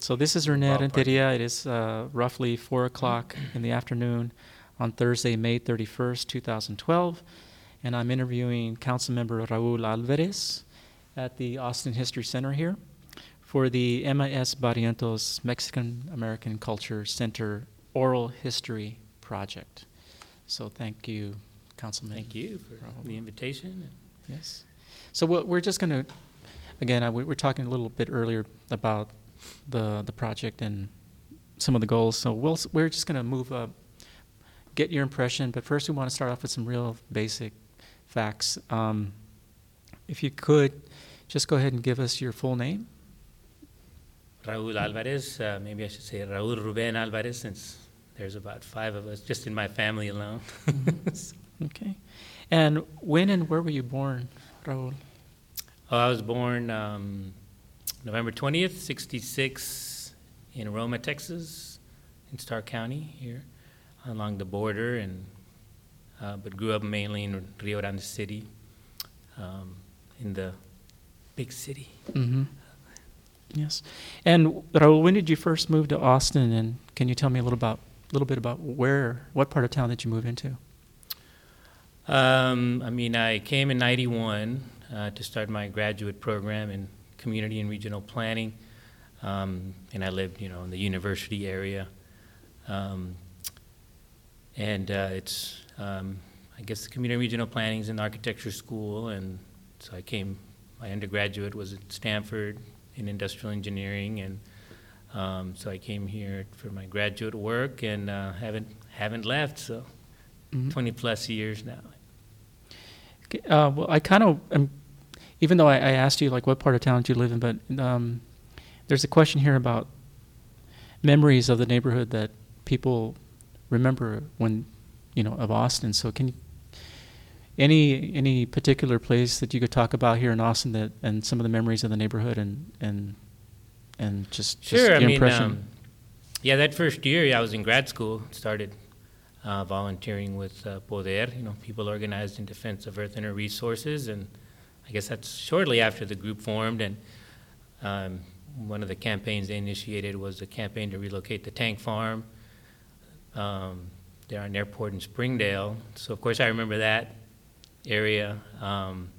So this is Ballpark. Renteria. It is uh, roughly 4 o'clock in the afternoon on Thursday, May 31st, 2012. And I'm interviewing Councilmember Raul Alvarez at the Austin History Center here for the Emma S. Barrientos Mexican American Culture Center Oral History Project. So thank you, Councilman. Thank you for Raul. the invitation. Yes. So we're just going to, again, I, we were talking a little bit earlier about the the project and some of the goals. So we'll we're just going to move up, get your impression. But first, we want to start off with some real basic facts. Um, if you could, just go ahead and give us your full name. Raul Alvarez, uh, maybe I should say Raul Ruben Alvarez, since there's about five of us just in my family alone. Okay. And when and where were you born, Raul? Oh, I was born um, November 20th, 66, in Roma, Texas, in Starr County here along the border, and uh, but grew up mainly in Rio Grande City, um, in the big city. Mm-hmm. Yes. And Raul, when did you first move to Austin? And can you tell me a little about, a little bit about where, what part of town did you move into? Um, I mean, I came in '91 uh, to start my graduate program in community and regional planning, um, and I lived, you know, in the university area. Um, and uh, it's, um, I guess, the community and regional planning is in the architecture school, and so I came. My undergraduate was at Stanford in industrial engineering, and um, so I came here for my graduate work, and uh, haven't haven't left. So. Mhm. 20 plus years now. Uh, well, I kind of, am, even though I, I asked you like what part of town do you live in, but um, there's a question here about memories of the neighborhood that people remember when, you know, of Austin. So can you, any any particular place that you could talk about here in Austin that and some of the memories of the neighborhood and and and just, just Sure, I mean, um, yeah, that first year yeah, I was in grad school, started uh, volunteering with uh, Poder, you know, people organized in defense of earth and her resources, and I guess that's shortly after the group formed, and um, one of the campaigns they initiated was a campaign to relocate the tank farm um, there on Airport in Springdale. So of course I remember that area, um,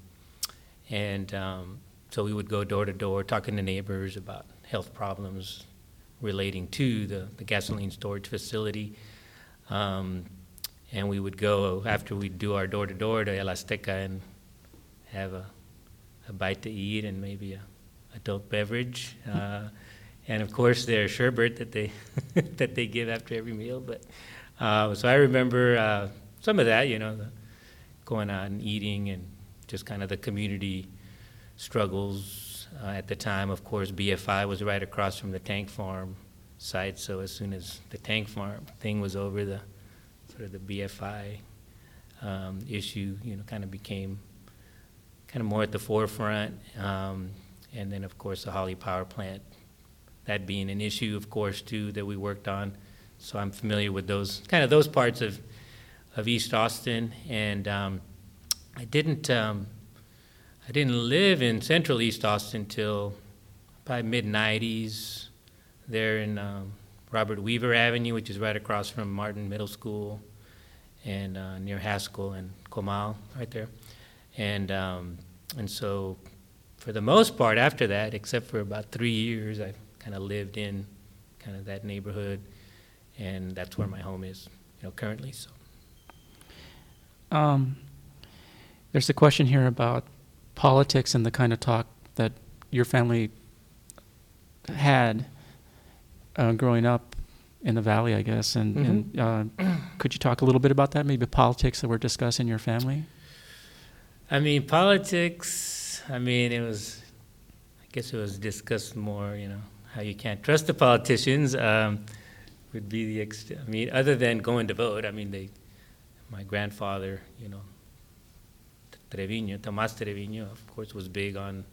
and um, so we would go door to door talking to neighbors about health problems relating to the, the gasoline storage facility. Um, and we would go after we'd do our door to door to El Azteca and have a, a bite to eat and maybe a adult beverage. Uh, and of course, their sherbet that they that they give after every meal. But uh, so I remember uh, some of that, you know, going out and eating and just kind of the community struggles uh, at the time. Of course, BFI was right across from the tank farm site, so as soon as the tank farm thing was over, the sort of the BFI um, issue, you know, kind of became kind of more at the forefront. Um, and then, of course, the Holly Power Plant, that being an issue, of course, too, that we worked on. So I'm familiar with those kind of those parts of of East Austin, and um, I didn't um, I didn't live in Central East Austin till probably mid '90s. There in um, Robert Weaver Avenue, which is right across from Martin Middle School, and uh, near Haskell and Comal, right there. And um, and so, for the most part, after that, except for about three years, I kind of lived in kind of that neighborhood, and that's where my home is, you know, currently. So. Um, there's a question here about politics and the kind of talk that your family had uh, growing up in the valley, I guess. And, and uh, could you talk a little bit about that? Maybe politics that were discussed in your family. I mean, politics. I mean, it was. I guess it was discussed more. You know, how you can't trust the politicians. Um, would be the. Ex- I mean, other than going to vote. I mean, they. My grandfather, you know, Trevino, Tomas Trevino, of course, was big on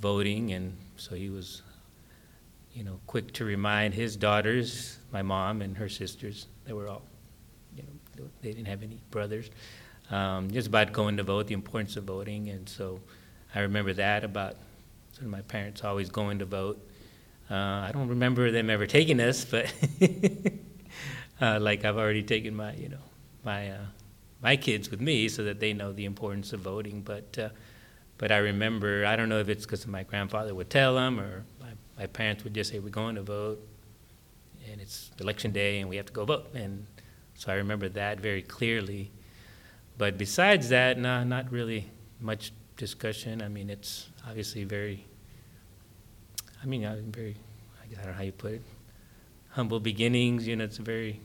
voting, and so he was, you know, quick to remind his daughters, my mom and her sisters, they were all, you know, they didn't have any brothers, um, just about going to vote, the importance of voting, and so I remember that about sort of my parents always going to vote. Uh, I don't remember them ever taking us, but uh, like I've already taken my, you know, my uh, my kids with me so that they know the importance of voting. But uh, but I remember, I don't know if it's because my grandfather would tell them or my, my parents would just say, "We're going to vote," and it's election day and we have to go vote. And so I remember that very clearly. But besides that, no, not really much discussion. I mean, it's obviously very. I mean, I'm very. I don't know how you put it. Humble beginnings. You know, it's a very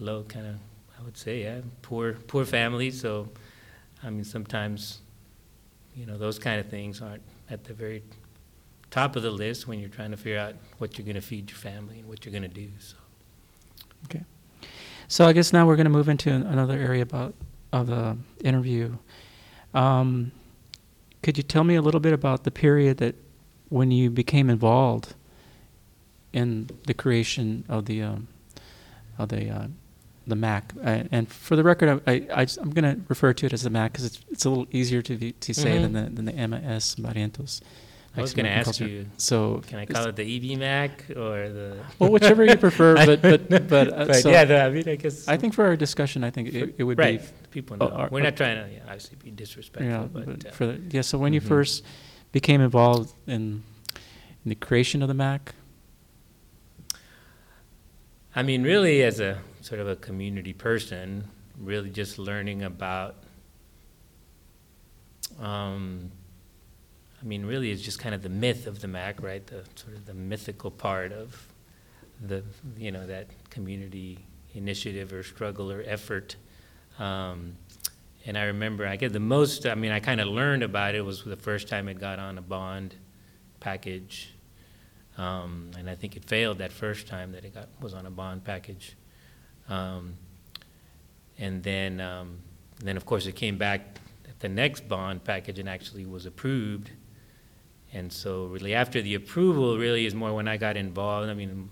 low kind of I would say, yeah, poor poor family. So, I mean, sometimes, you know, those kind of things aren't at the very top of the list when you're trying to figure out what you're going to feed your family and what you're going to do. So. Okay. So I guess now we're going to move into another area about of the interview. Um, could you tell me a little bit about the period that when you became involved in the creation of the um, of the uh, the MAC. Uh, and for the record, I, I, am going to refer to it as the MAC because it's, it's a little easier to, be, to say Mhm. than the, than the Emma S. Barrientos. I was going to ask culture. you, So, can I call it the EV Mac or the? well, whichever you prefer, but, but, but, uh, But so yeah, no, I mean, I guess. I think for our discussion, I think it, it would right. be, People know. are- We're not trying to yeah, obviously be disrespectful, yeah, but, but uh, for the, yeah, so when you Mhm. first became involved in, in the creation of the MAC, I mean, really, as a sort of a community person, really just learning about. Um, I mean, really, it's just kind of the myth of the MAC, right? The sort of the mythical part of the, you know, that community initiative or struggle or effort. Um, and I remember, I get the most. I mean, I kind of learned about it was the first time it got on a bond package. Um, and I think it failed that first time that it got was on a bond package. Um, and then, um, then of course it came back at the next bond package and actually was approved. And so really after the approval really is more when I got involved. I mean,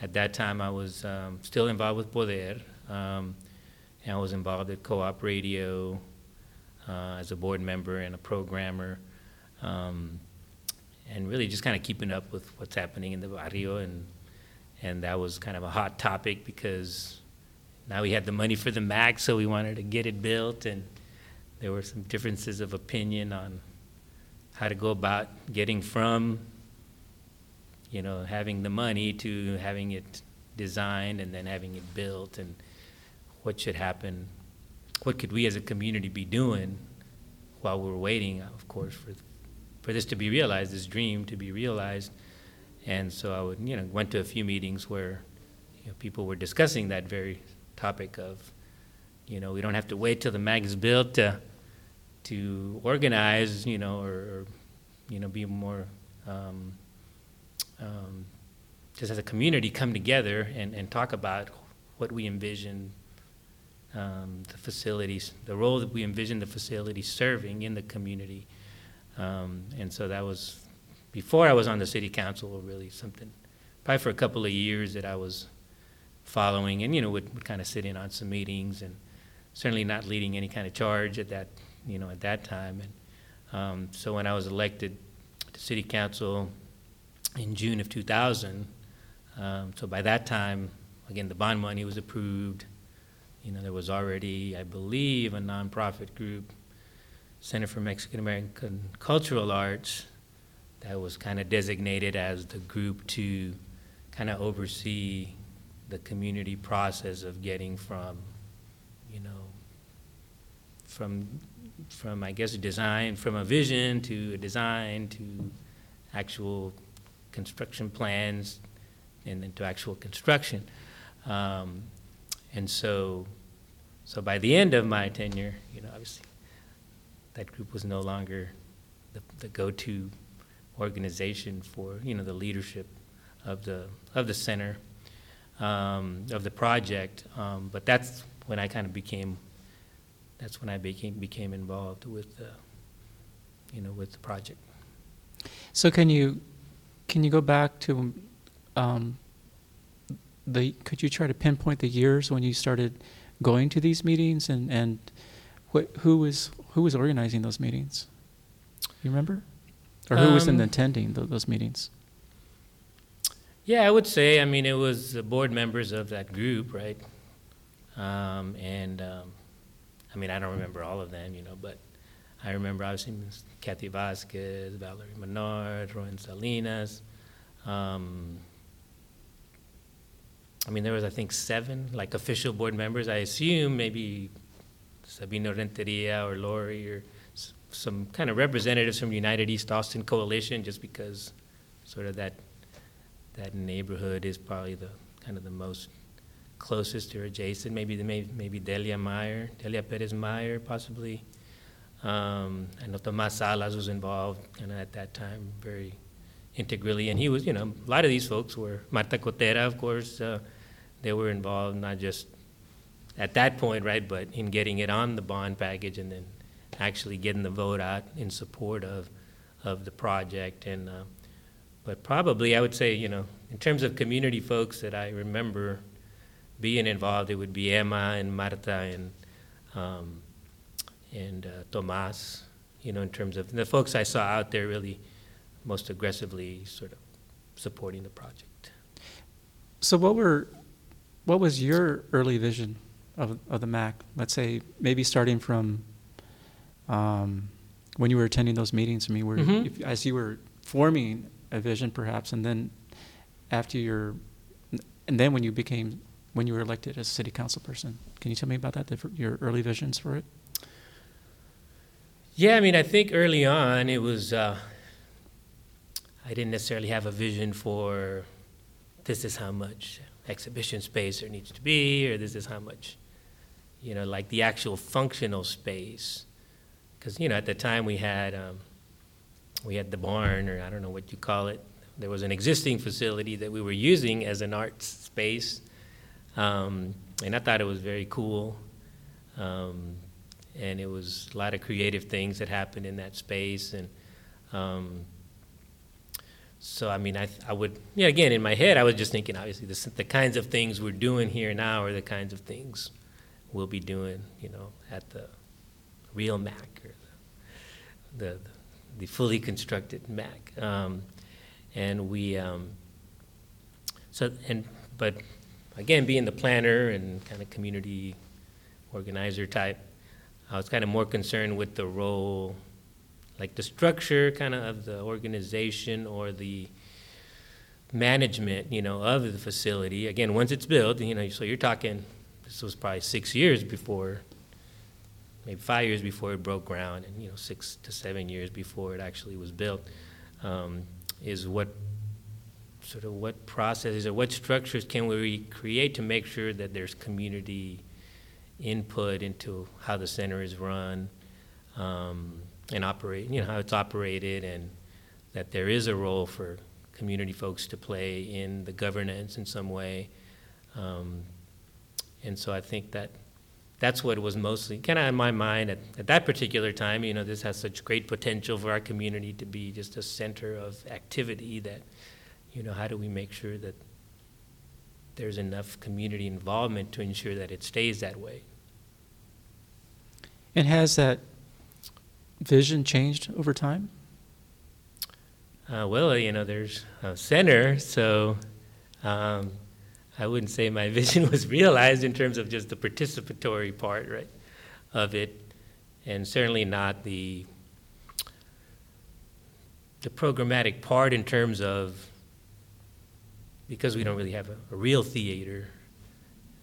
at that time I was um, still involved with Poder. Um, and I was involved at Co-op Radio uh, as a board member and a programmer. Um, and really just kind of keeping up with what's happening in the barrio and and that was kind of a hot topic because now we had the money for the max so we wanted to get it built and there were some differences of opinion on how to go about getting from you know having the money to having it designed and then having it built and what should happen what could we as a community be doing while we're waiting of course for for this to be realized, this dream to be realized. And so I would, you know, went to a few meetings where you know, people were discussing that very topic of, you know, we don't have to wait till the MAC is built to, to organize, you know, or, or you know, be more, um, um, just as a community come together and, and talk about what we envision um, the facilities, the role that we envision the facility serving in the community. Um, and so that was before I was on the city council, really something, probably for a couple of years that I was following and, you know, would, would kind of sit in on some meetings and certainly not leading any kind of charge at that, you know, at that time. And um, so when I was elected to city council in June of 2000, um, so by that time, again, the bond money was approved. You know, there was already, I believe, a nonprofit group Center for Mexican American Cultural Arts that was kind of designated as the group to kind of oversee the community process of getting from, you know, from, from I guess design, from a vision to a design to actual construction plans and then to actual construction. Um, and so, so by the end of my tenure, you know, obviously that group was no longer the, the go-to organization for you know the leadership of the of the center um, of the project. Um, but that's when I kind of became that's when I became became involved with the you know with the project. So can you can you go back to um, the? Could you try to pinpoint the years when you started going to these meetings and and what, who was who was organizing those meetings? You remember, or who was in Um, attending tho- those meetings? Yeah, I would say, I mean, it was the board members of that group, right? Um, and, um, I mean, I don't remember all of them, you know, but I remember obviously. Kathy Vasquez, Valerie Menard, Rowan Salinas. Um, I mean, there was, I think, seven, like, official board members. I assume maybe Sabino Renteria or Lori or s- some kind of representatives from United East Austin Coalition, just because sort of that, that neighborhood is probably the, kind of the most closest or adjacent. Maybe, the- maybe Delia Meyer, Delia Perez Meyer possibly. Um, I know Tomas Salas was involved of at that time very integrally, and he was, you know, a lot of these folks were, Marta Cotera, of course, uh, they were involved not just at that point, right, but in getting it on the bond package and then actually getting the vote out in support of, of the project. And, uh, but probably, I would say, you know, in terms of community folks that I remember being involved, it would be Emma and Marta and, um, and uh, Tomas, you know, in terms of the folks I saw out there really most aggressively sort of supporting the project. So what were, what was your early vision of, of the MAC? Let's say maybe starting from um, when you were attending those meetings. I mean, were, Mhm. if, as you were forming a vision, perhaps, and then after your, and then when you became when you were elected as a city council person. Can you tell me about that? The, your early visions for it. Yeah, I mean, I think early on it was, uh, I didn't necessarily have a vision for this is how much exhibition space there needs to be, or this is how much, you know, like the actual functional space. Because, you know, at the time we had, um, we had the barn, or I don't know what you call it. There was an existing facility that we were using as an arts space. Um, and I thought it was very cool. Um, and it was a lot of creative things that happened in that space and um, so i mean I, I would yeah again in my head i was just thinking obviously the, the kinds of things we're doing here now are the kinds of things we'll be doing you know at the real mac or the, the, the fully constructed mac um, and we um, so and but again being the planner and kind of community organizer type I was kind of more concerned with the role, like the structure kind of of the organization or the management, you know, of the facility. Again, once it's built, you know, so you're talking, this was probably six years before, maybe five years before it broke ground, and, you know, six to seven years before it actually was built, um, is what, sort of what processes or what structures can we create to make sure that there's community input into how the center is run um, and operate, you know, how it's operated, and that there is a role for community folks to play in the governance in some way. Um, and so I think that that's what was mostly kind of in my mind at, at that particular time. You know, this has such great potential for our community to be just a center of activity that, you know, how do we make sure that there's enough community involvement to ensure that it stays that way? And has that vision changed over time? Uh, well, you know, there's a center, so um, I wouldn't say my vision was realized in terms of just the participatory part, right, of it, and certainly not the the programmatic part in terms of because we don't really have a, a real theater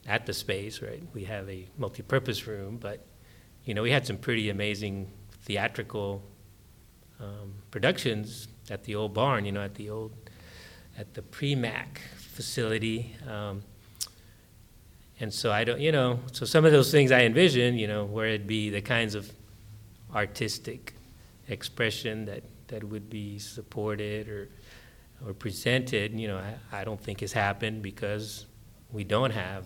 at the space, right? We have a multi-purpose room, but you know, we had some pretty amazing theatrical um, productions at the old barn, you know, at the old, at the pre-MAC facility. Um, and so I don't, you know, so some of those things I envision, you know, where it'd be the kinds of artistic expression that, that would be supported or, or presented, you know, I, I don't think has happened because we don't have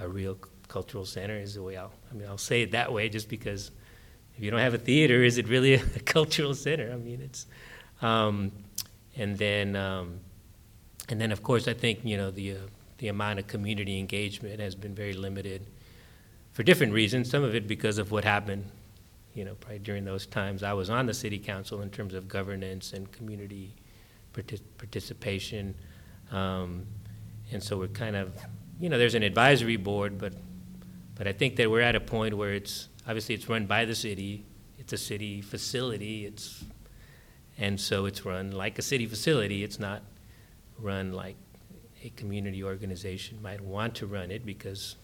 a real cultural center is the way I'll, I mean, I'll say it that way just because if you don't have a theater, is it really a, cultural center? I mean, it's, um, and then, um, and then of course I think, you know, the, uh, the amount of community engagement has been very limited for different reasons. Some of it because of what happened, you know, probably during those times I was on the city council in terms of governance and community partic- participation. Um, and so we're kind of, you know, there's an advisory board, but, but I think that we're at a point where it's, obviously it's run by the city. It's a city facility. It's, and so it's run like a city facility. It's not run like a community organization might want to run it because,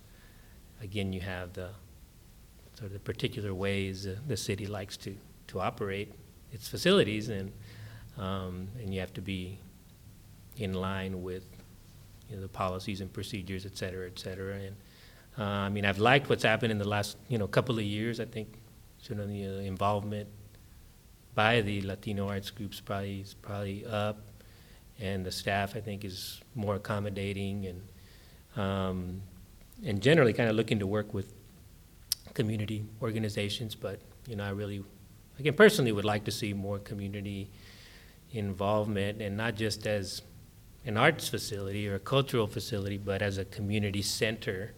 again, you have the sort of the particular ways the city likes to, to operate its facilities, and um, and you have to be in line with you know, the policies and procedures, et cetera, et cetera. And uh, I mean, I've liked what's happened in the last you know couple of years. I think sort of the uh, involvement by the Latino arts groups probably is probably up, and the staff I think is more accommodating and um, and generally kind of looking to work with community organizations. But you know, I really, again, personally would like to see more community involvement, and not just as an arts facility or a cultural facility, but as a community center.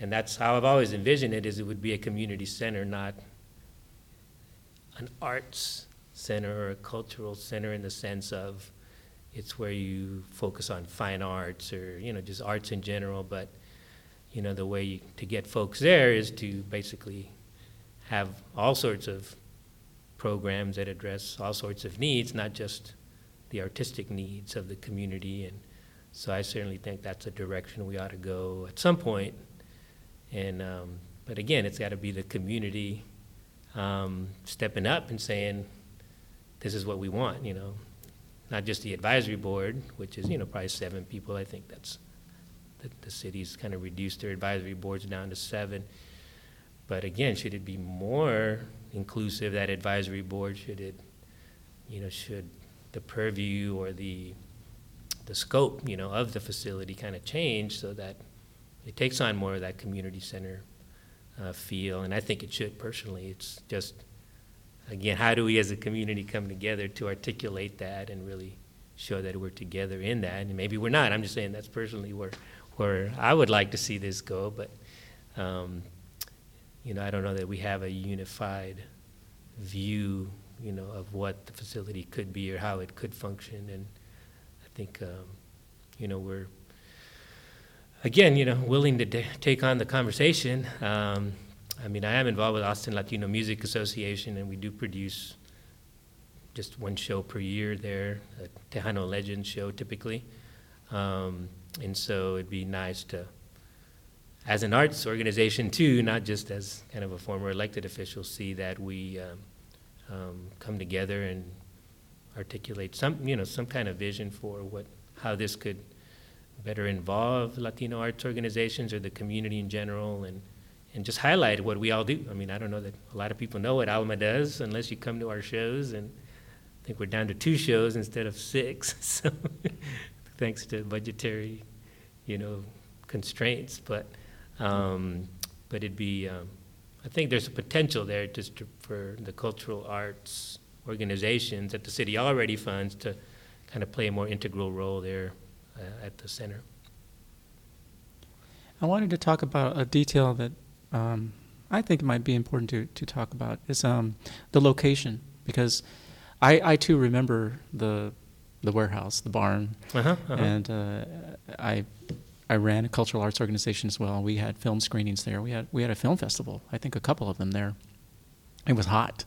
And that's how I've always envisioned it: is it would be a community center, not an arts center or a cultural center in the sense of it's where you focus on fine arts or you know just arts in general but you know the way you, to get folks there is to basically have all sorts of programs that address all sorts of needs not just the artistic needs of the community and so i certainly think that's a direction we ought to go at some point. and um, but again it's got to be the community um, stepping up and saying this is what we want you know not just the advisory board, which is, you know, probably seven people. I think that's, the, the city's kind of reduced their advisory boards down to seven. But again, should it be more inclusive, that advisory board? Should it, you know, should the purview or the, the scope, you know, of the facility kind of change so that it takes on more of that community center uh, feel? And I think it should personally. It's just, again, how do we as a community come together to articulate that and really show that we're together in that? And maybe we're not. I'm just saying that's personally where, where I would like to see this go. But, um, you know, I don't know that we have a unified view, you know, of what the facility could be or how it could function. And I think, um, you know, we're, again, you know, willing to de- take on the conversation. Um, I mean, I am involved with Austin Latino Music Association, and we do produce just one show per year there, a Tejano Legends show typically. Um, and so it'd be nice to, as an arts organization too, not just as kind of a former elected official, see that we um, um, come together and articulate some, you know, some kind of vision for what, how this could better involve Latino arts organizations or the community in general, and and just highlight what we all do. I mean, I don't know that a lot of people know what Alma does unless you come to our shows, and I think we're down to two shows instead of six. So, thanks to budgetary, you know, constraints. But, um, but it'd be, um, I think there's a potential there just to, for the cultural arts organizations that the city already funds to kind of play a more integral role there uh, at the center. I wanted to talk about a detail that um, I think it might be important to, to talk about is um, the location because I, I too remember the the warehouse, the barn, Uh-huh, uh-huh. and uh, I I ran a cultural arts organization as well. We had film screenings there. We had we had a film festival. I think a couple of them there. It was hot.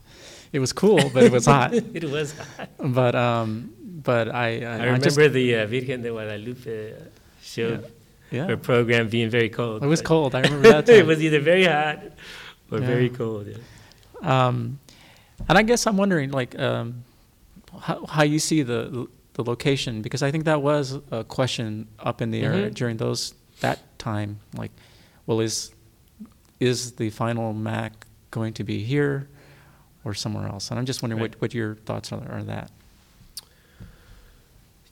It was cool, but it was hot. it was hot. But um, but I I, I I remember just, the uh, Virgen de Guadalupe show yeah. or program being very cold. It was cold. I remember that. it was either very hot or Yeah. very cold. Yeah. Um, and I guess I'm wondering, like, um, how, how you see the the location, because I think that was a question up in the air Mhm. during those that time. Like, well, is is the final Mac going to be here or somewhere else? And I'm just wondering Right. what, what your thoughts are, are that.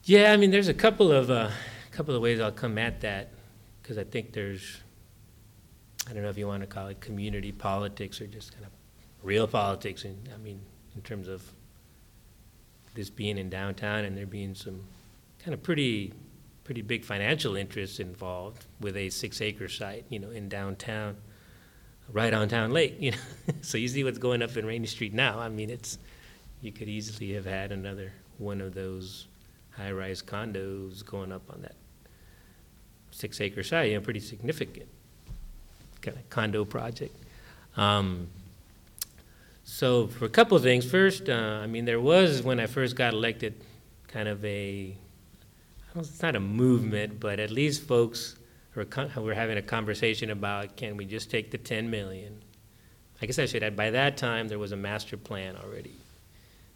Yeah, I mean, there's a couple of uh, couple of ways I'll come at that because I think there's I don't know if you want to call it community politics or just kind of real politics. And I mean, in terms of this being in downtown and there being some kind of pretty pretty big financial interests involved with a six acre site, you know, in downtown, right on town lake. You know, so you see what's going up in Rainey Street now. I mean, it's you could easily have had another one of those high-rise condos going up on that six-acre site, you know, pretty significant kind of condo project. Um, so for a couple of things, first, uh, I mean, there was when I first got elected, kind of a, it's not a movement, but at least folks were, con- were having a conversation about can we just take the 10 million? I guess I should add, by that time, there was a master plan already.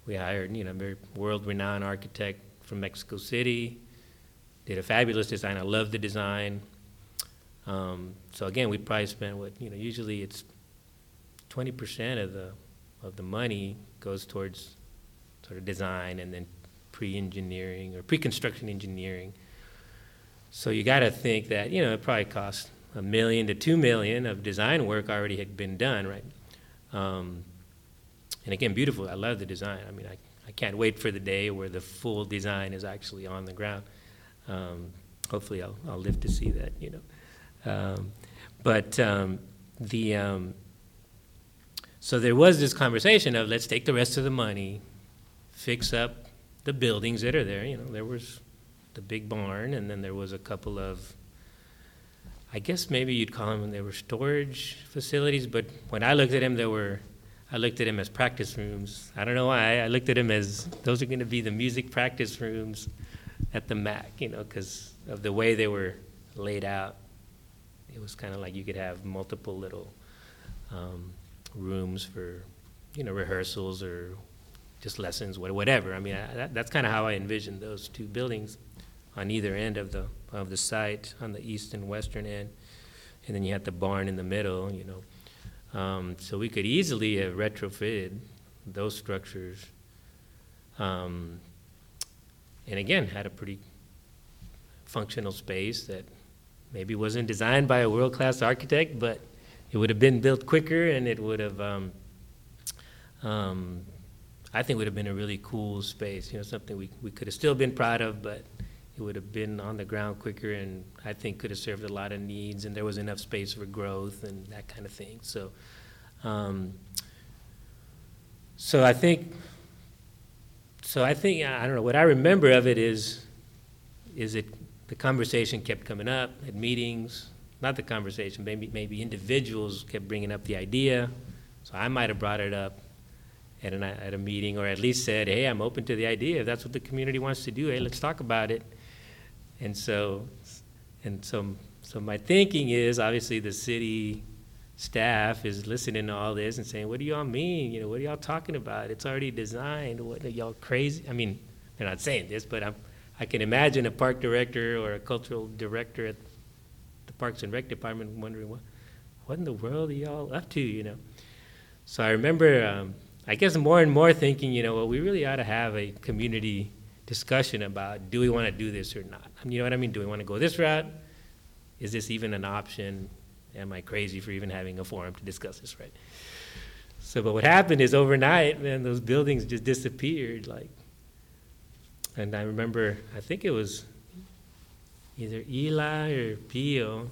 We hired, you know, a very world-renowned architect from Mexico City, did a fabulous design. I love the design. Um, so again, we probably spent what, you know, usually it's 20% of the, of the money goes towards sort of design and then pre-engineering or pre-construction engineering. So you got to think that, you know, it probably cost a million to two million of design work already had been done, right? Um, and again, beautiful. I love the design. I mean, I, I can't wait for the day where the full design is actually on the ground. Um, hopefully, I'll, I'll live to see that, you know. Um, but um, the um, so there was this conversation of let's take the rest of the money, fix up the buildings that are there. You know, there was the big barn, and then there was a couple of I guess maybe you'd call them they were storage facilities, but when I looked at them, there were I looked at them as practice rooms. I don't know why. I looked at them as those are going to be the music practice rooms at the MAC, you know, because of the way they were laid out. It was kind of like you could have multiple little um, rooms for, you know, rehearsals or just lessons, whatever. I mean, I, that, that's kind of how I envisioned those two buildings on either end of the of the site, on the east and western end, and then you had the barn in the middle. You know, um, so we could easily have retrofitted those structures. Um, and again, had a pretty functional space that maybe wasn't designed by a world-class architect, but it would have been built quicker and it would have, um, um, I think would have been a really cool space, you know, something we, we could have still been proud of, but it would have been on the ground quicker and I think could have served a lot of needs and there was enough space for growth and that kind of thing. So, um, so I think so I think I don't know what I remember of it is is it the conversation kept coming up at meetings not the conversation maybe maybe individuals kept bringing up the idea so I might have brought it up at, an, at a meeting or at least said hey I'm open to the idea if that's what the community wants to do hey let's talk about it and so and so so my thinking is obviously the city staff is listening to all this and saying, "What do y'all mean? You know, what are y'all talking about? It's already designed. What are y'all crazy?" I mean, they're not saying this, but I'm, I can imagine a park director or a cultural director at the Parks and Rec department wondering, "What, what in the world are y'all up to?" You know. So I remember, um, I guess, more and more thinking, you know, well, we really ought to have a community discussion about do we want to do this or not. You know what I mean? Do we want to go this route? Is this even an option? am I crazy for even having a forum to discuss this, right? So, but what happened is overnight, man, those buildings just disappeared. Like, and I remember, I think it was either Eli or Pio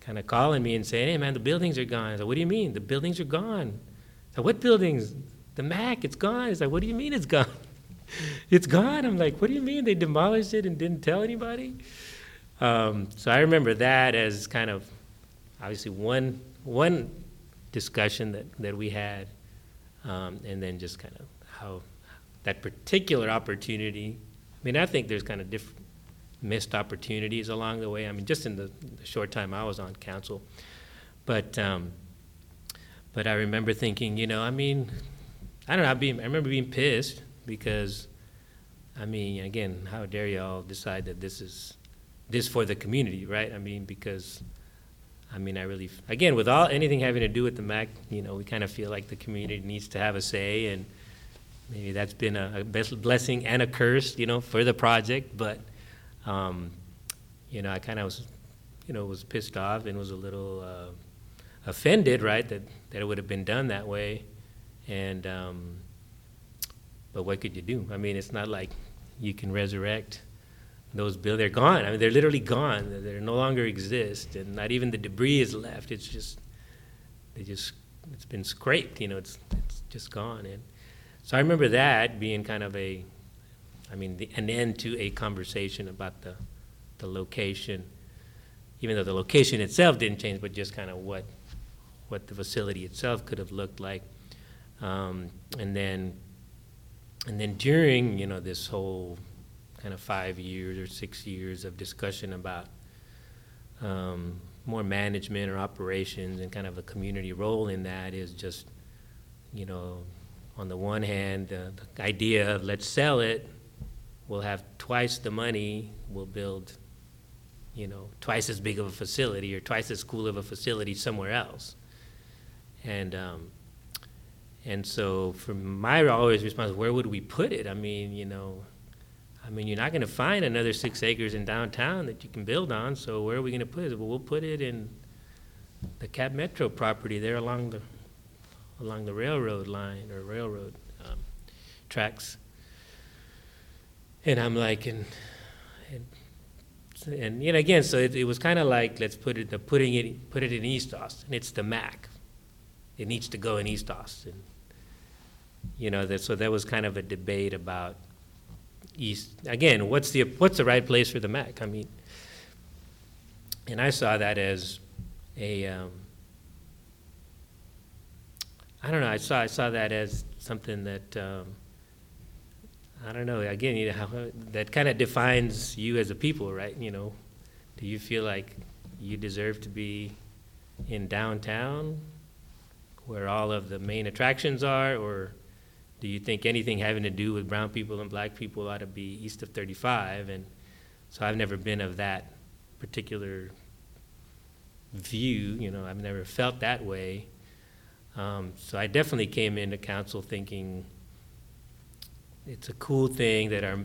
kind of calling me and saying, hey, man, the buildings are gone. I said, what do you mean? The buildings are gone. I said, what buildings? The MAC, it's gone. He's like, what do you mean it's gone? it's gone. I'm like, what do you mean they demolished it and didn't tell anybody? Um, so I remember that as kind of obviously one one discussion that, that we had, um, and then just kind of how that particular opportunity. I mean, I think there's kind of different missed opportunities along the way. I mean, just in the, the short time I was on council, but um, but I remember thinking, you know, I mean, I don't know. I, I remember being pissed because, I mean, again, how dare y'all decide that this is this for the community, right? I mean, because, I mean, I really, again, with all anything having to do with the MAC, you know, we kind of feel like the community needs to have a say, and maybe that's been a, a blessing and a curse, you know, for the project. But, um, you know, I kind of was, you know, was pissed off and was a little uh, offended, right, that that it would have been done that way, and. Um, but what could you do? I mean, it's not like you can resurrect those buildings, they're gone. I mean, they're literally gone. They no longer exist, and not even the debris is left. It's just, they just, it's been scraped. You know, it's it's just gone. And so I remember that being kind of a I mean, the, an end to a conversation about the, the location, even though the location itself didn't change, but just kind of what, what the facility itself could have looked like. Um, and then, and then during, you know, this whole kind of five years or six years of discussion about um, more management or operations and kind of a community role in that is just, you know, on the one hand, uh, the idea of let's sell it, we'll have twice the money, we'll build, you know, twice as big of a facility or twice as cool of a facility somewhere else. And, um, and so for my always response, where would we put it? I mean, you know, I mean, you're not going to find another six acres in downtown that you can build on, so where are we going to put it? Well, we'll put it in the Cap Metro property there along the, along the railroad line or railroad um, tracks. And I'm like, and, and, and you know, again, so it, it was kind of like, let's put it, the putting it, put it in East Austin. It's the MAC. It needs to go in East Austin. You know, that, so there was kind of a debate about east, again, what's the, what's the right place for the MAC? I mean, and I saw that as a, um, I don't know, I saw, I saw that as something that, um, I don't know, again, you know, that kind of defines you as a people, right? You know, do you feel like you deserve to be in downtown where all of the main attractions are, or do you think anything having to do with brown people and black people ought to be east of 35? And so I've never been of that particular view, you know, I've never felt that way. Um, so I definitely came into council thinking it's a cool thing that our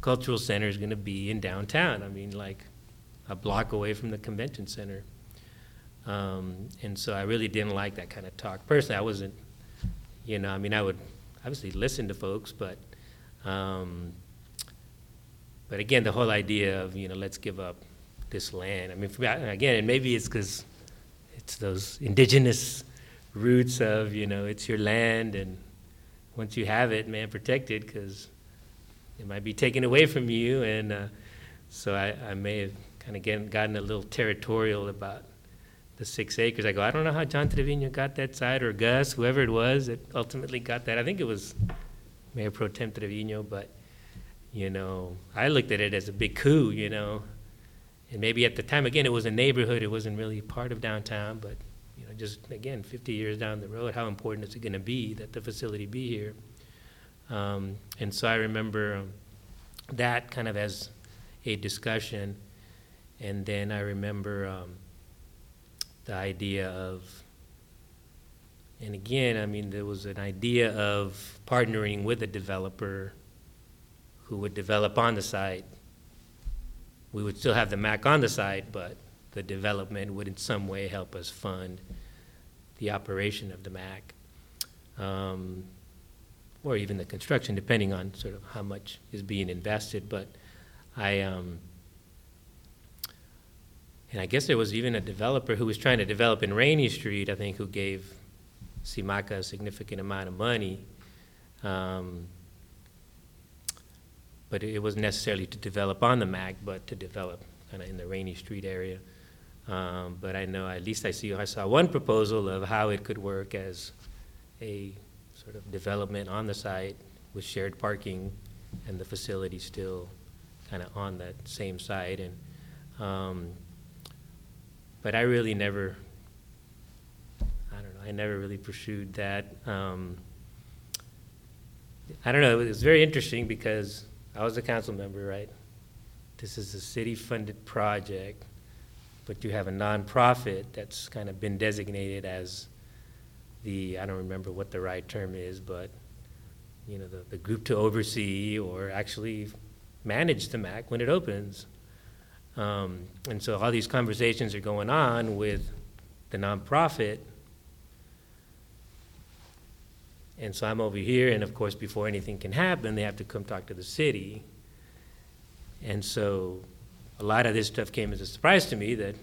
cultural center is going to be in downtown. I mean, like a block away from the convention center. Um, and so I really didn't like that kind of talk. Personally, I wasn't, you know, I mean, I would obviously listen to folks, but, um, but again, the whole idea of, you know, let's give up this land. I mean, me, again, and maybe it's because it's those indigenous roots of, you know, it's your land, and once you have it, man, protect it because it might be taken away from you. And uh, so I, I may have kind of gotten a little territorial about the six acres. I go, I don't know how John Trevino got that side or Gus, whoever it was that ultimately got that. I think it was Mayor Pro Tem Trevino, but you know, I looked at it as a big coup, you know. And maybe at the time, again, it was a neighborhood. It wasn't really part of downtown, but just again, 50 years down the road, how important is it going to be that the facility be here? Um, and so I remember um, that kind of as a discussion, and then I remember. Um, the idea of, and again, I mean, there was an idea of partnering with a developer who would develop on the site. We would still have the MAC on the site, but the development would in some way help us fund the operation of the MAC. Um, or even the construction, depending on sort of how much is being invested. But I, um, and I guess there was even a developer who was trying to develop in Rainey Street, I think, who gave CIMACA a significant amount of money. Um, but it wasn't necessarily to develop on the MAC, but to develop kind of in the Rainey Street area. Um, but I know, at least I see, I saw one proposal of how it could work as a sort of development on the site with shared parking and the facility still kind of on that same site. And um, but I really never, I don't know, I never really pursued that. Um, I don't know, it was very interesting because I was a council member, right? This is a city-funded project, but you have a nonprofit that's kind of been designated as the, I don't remember what the right term is, but, you know, the, the group to oversee or actually manage the MAC when it opens. Um, and so all these conversations are going on with the nonprofit. And so I'm over here, and of course, before anything can happen, they have to come talk to the city. And so a lot of this stuff came as a surprise to me that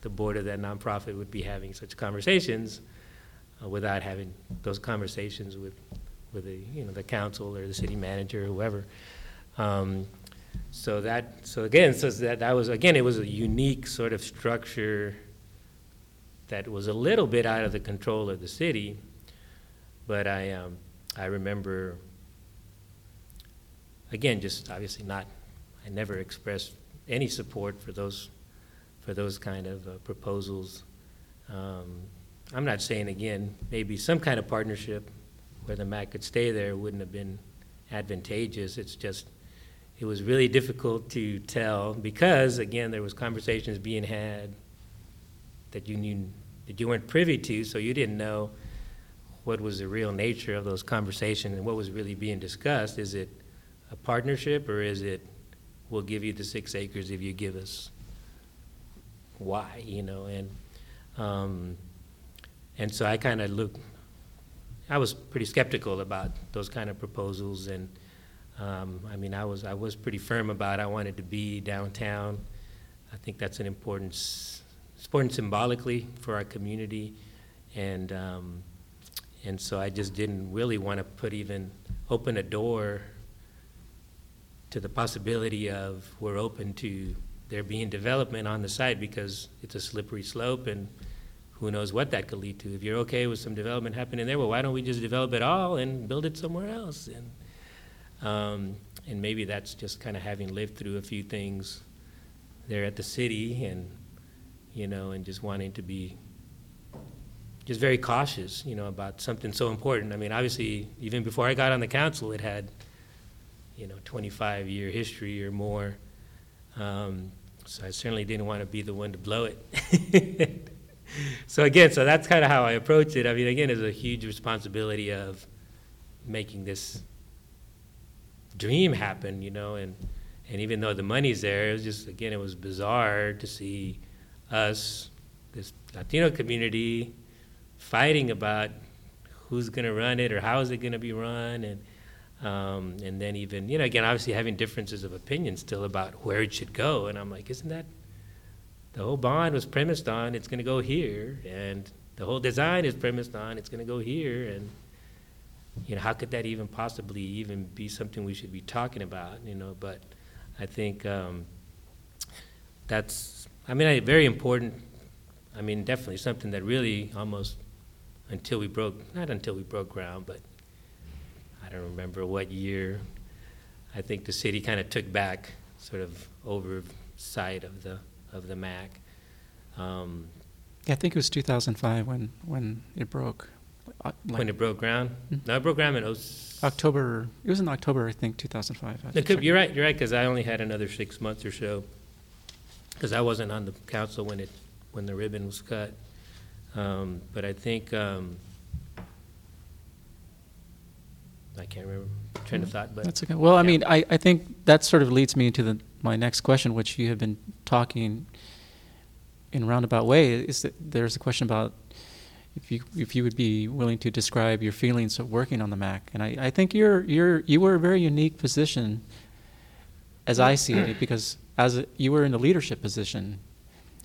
the board of that nonprofit would be having such conversations uh, without having those conversations with, with the, you know, the council or the city manager or whoever. Um, so that, so again, so that, that was, again, it was a unique sort of structure that was a little bit out of the control of the city. But I, um, I remember, again, just obviously not, I never expressed any support for those, for those kind of uh, proposals. Um, I'm not saying, again, maybe some kind of partnership where the MAC could stay there wouldn't have been advantageous. It's just, it was really difficult to tell because, again, there was conversations being had that you knew, that you weren't privy to, so you didn't know what was the real nature of those conversations and what was really being discussed. Is it a partnership or is it, we'll give you the six acres if you give us why, you know? And, um, and so I kind of looked, I was pretty skeptical about those kind of proposals and, um, I mean, I was, I was pretty firm about I wanted to be downtown. I think that's an important, important symbolically for our community. And, um, and so I just didn't really want to put even, open a door to the possibility of, we're open to there being development on the site because it's a slippery slope and who knows what that could lead to. If you're okay with some development happening there, well, why don't we just develop it all and build it somewhere else? And, um, and maybe that's just kind of having lived through a few things there at the city and, you know, and just wanting to be just very cautious, you know, about something so important. I mean, obviously, even before I got on the council, it had, you know, 25-year history or more. Um, so I certainly didn't want to be the one to blow it. so again, so that's kind of how I approach it. I mean, again, it's a huge responsibility of making this dream happen, you know, and and even though the money's there, it was just again, it was bizarre to see us, this Latino community, fighting about who's going to run it or how is it going to be run, and um, and then even you know again, obviously having differences of opinion still about where it should go, and I'm like, isn't that the whole bond was premised on it's going to go here, and the whole design is premised on it's going to go here, and you know how could that even possibly even be something we should be talking about, you know? But I think um, that's I mean very important. I mean definitely something that really almost until we broke not until we broke ground, but don't remember what year. I think the city kind of took back sort of oversight of the of the MAC. Um, Yeah, I think it was 2005 when, when it broke. Uh, when it broke ground, Mhm. no, it broke ground in 06. October, it was in October, I think, 2005. I could, you're right, you're right, because I only had another six months or so, because I wasn't on the council when it, when the ribbon was cut. Um, But I think, um, I can't remember, train of thought, but, That's okay. Well, I mean, I, I think that sort of leads me to the, my next question, which you have been talking in a roundabout way, is that there's a question about if you, if you would be willing to describe your feelings of working on the MAC. And I, I think you're, you're, you were a very unique position, as I see it, because as a, you were in a leadership position,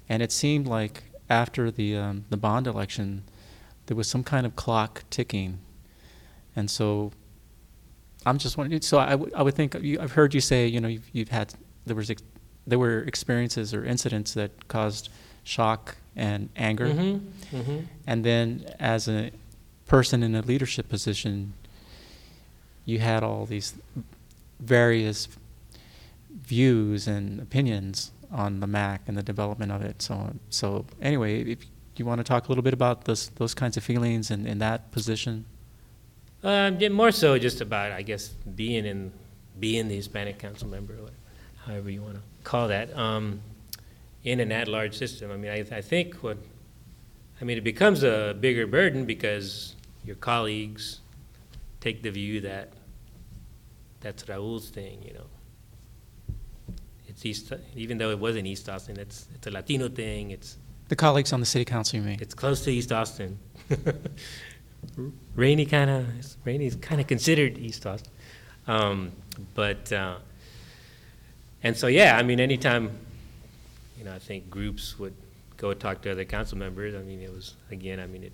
and it seemed like after the, um, the bond election, there was some kind of clock ticking. And so I'm just wondering. So I, w- I would think you, I've heard you say you know you've, you've had there was ex- there were experiences or incidents that caused shock and anger, Mhm, mhm. and then as a person in a leadership position, you had all these various views and opinions on the MAC and the development of it. So so anyway, if you want to talk a little bit about those those kinds of feelings and in that position. Um, yeah, more so just about, I guess, being in, being the Hispanic council member, or however you want to call that, um, in an at-large system. I mean, I, I think what, I mean, it becomes a bigger burden because your colleagues take the view that that's Raul's thing, you know. It's East, even though it wasn't East Austin, it's, it's a Latino thing, it's, The colleagues on the city council, you mean? it's close to East Austin. Rainey kind of, Rainey's kind of considered East Austin. Um, but, uh, and so, yeah, I mean, anytime, you know, I think groups would go talk to other council members, I mean, it was, again, I mean, it,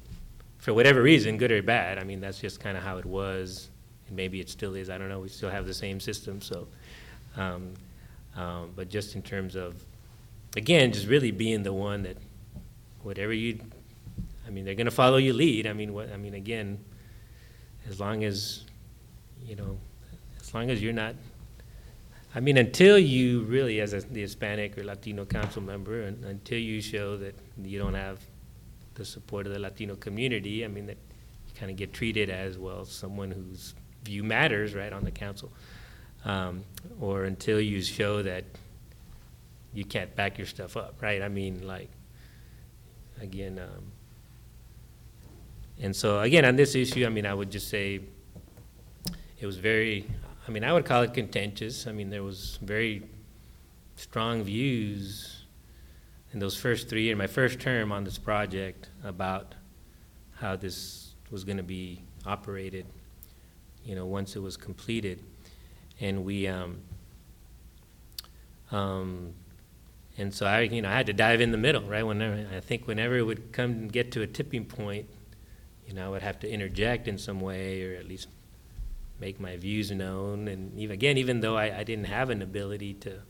for whatever reason, good or bad, I mean, that's just kind of how it was. And maybe it still is, I don't know, we still have the same system, so. Um, um, but just in terms of, again, just really being the one that, whatever you, I mean, they're going to follow your lead. I mean, what, I mean, again, as long as, you know, as long as you're not, I mean, until you really, as a, the Hispanic or Latino council member, and until you show that you don't have the support of the Latino community, I mean, that you kind of get treated as, well, someone whose view matters, right, on the council. Um, or until you show that you can't back your stuff up, right? I mean, like, again, um, and so again, on this issue, I mean, I would just say it was very, I mean, I would call it contentious. I mean, there was very strong views in those first three, in my first term on this project, about how this was going to be operated, you know, once it was completed. And we, um, um, and so I, you know, I had to dive in the middle, right? Whenever I think whenever it would come and get to a tipping point, you know, I would have to interject in some way, or at least make my views known. And even, again, even though I, I didn't have an ability to,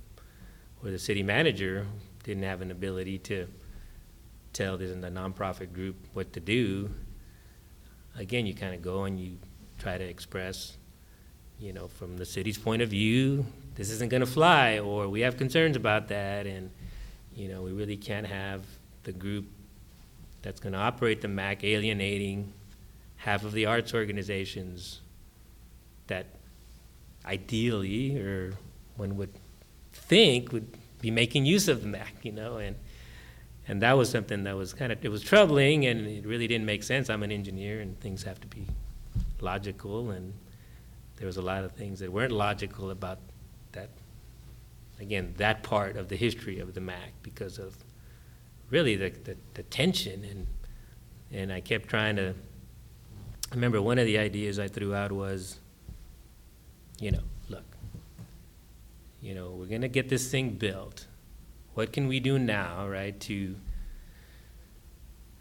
or the city manager didn't have an ability to tell the, the nonprofit group what to do, again, you kind of go and you try to express, you know, from the city's point of view, this isn't going to fly, or we have concerns about that, and, you know, we really can't have the group that's going to operate the MAC alienating half of the arts organizations that ideally, or one would think, would be making use of the MAC, you know, and and that was something that was kind of it was troubling, and it really didn't make sense. I'm an engineer, and things have to be logical, and there was a lot of things that weren't logical about that. Again, that part of the history of the MAC because of really the, the, the tension and and I kept trying to. I remember one of the ideas I threw out was, you know, look, you know, we're gonna get this thing built. What can we do now, right, to